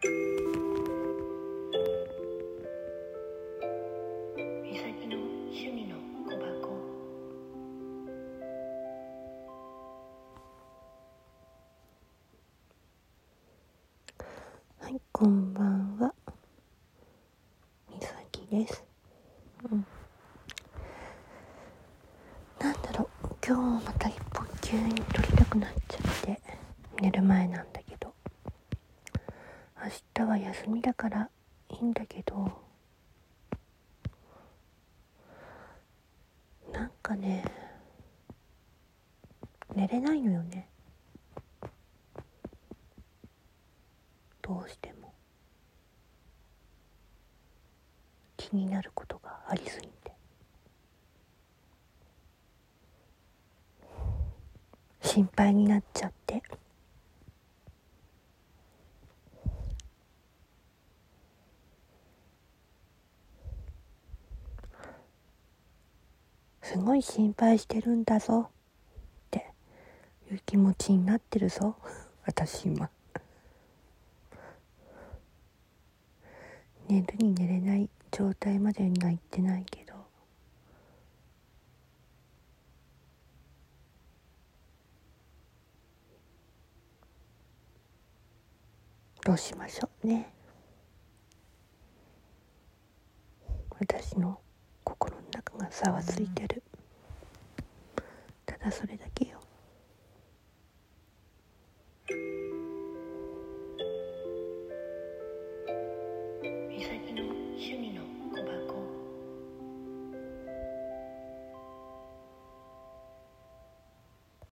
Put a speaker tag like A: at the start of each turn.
A: はい、こんばんは。みさきです。うん。なんだろう、今日また一本急に撮りたくなっちゃって、寝る前なんだ。明日は休みだからいいんだけど、なんかね、寝れないのよね。どうしても。気になることがありすぎて。心配になっちゃって。すごい心配してるんだぞ。っていう気持ちになってるぞ。私今。寝るに寝れない状態までには行ってないけど。どうしましょうね。私のざわついてる。ただそれだけ。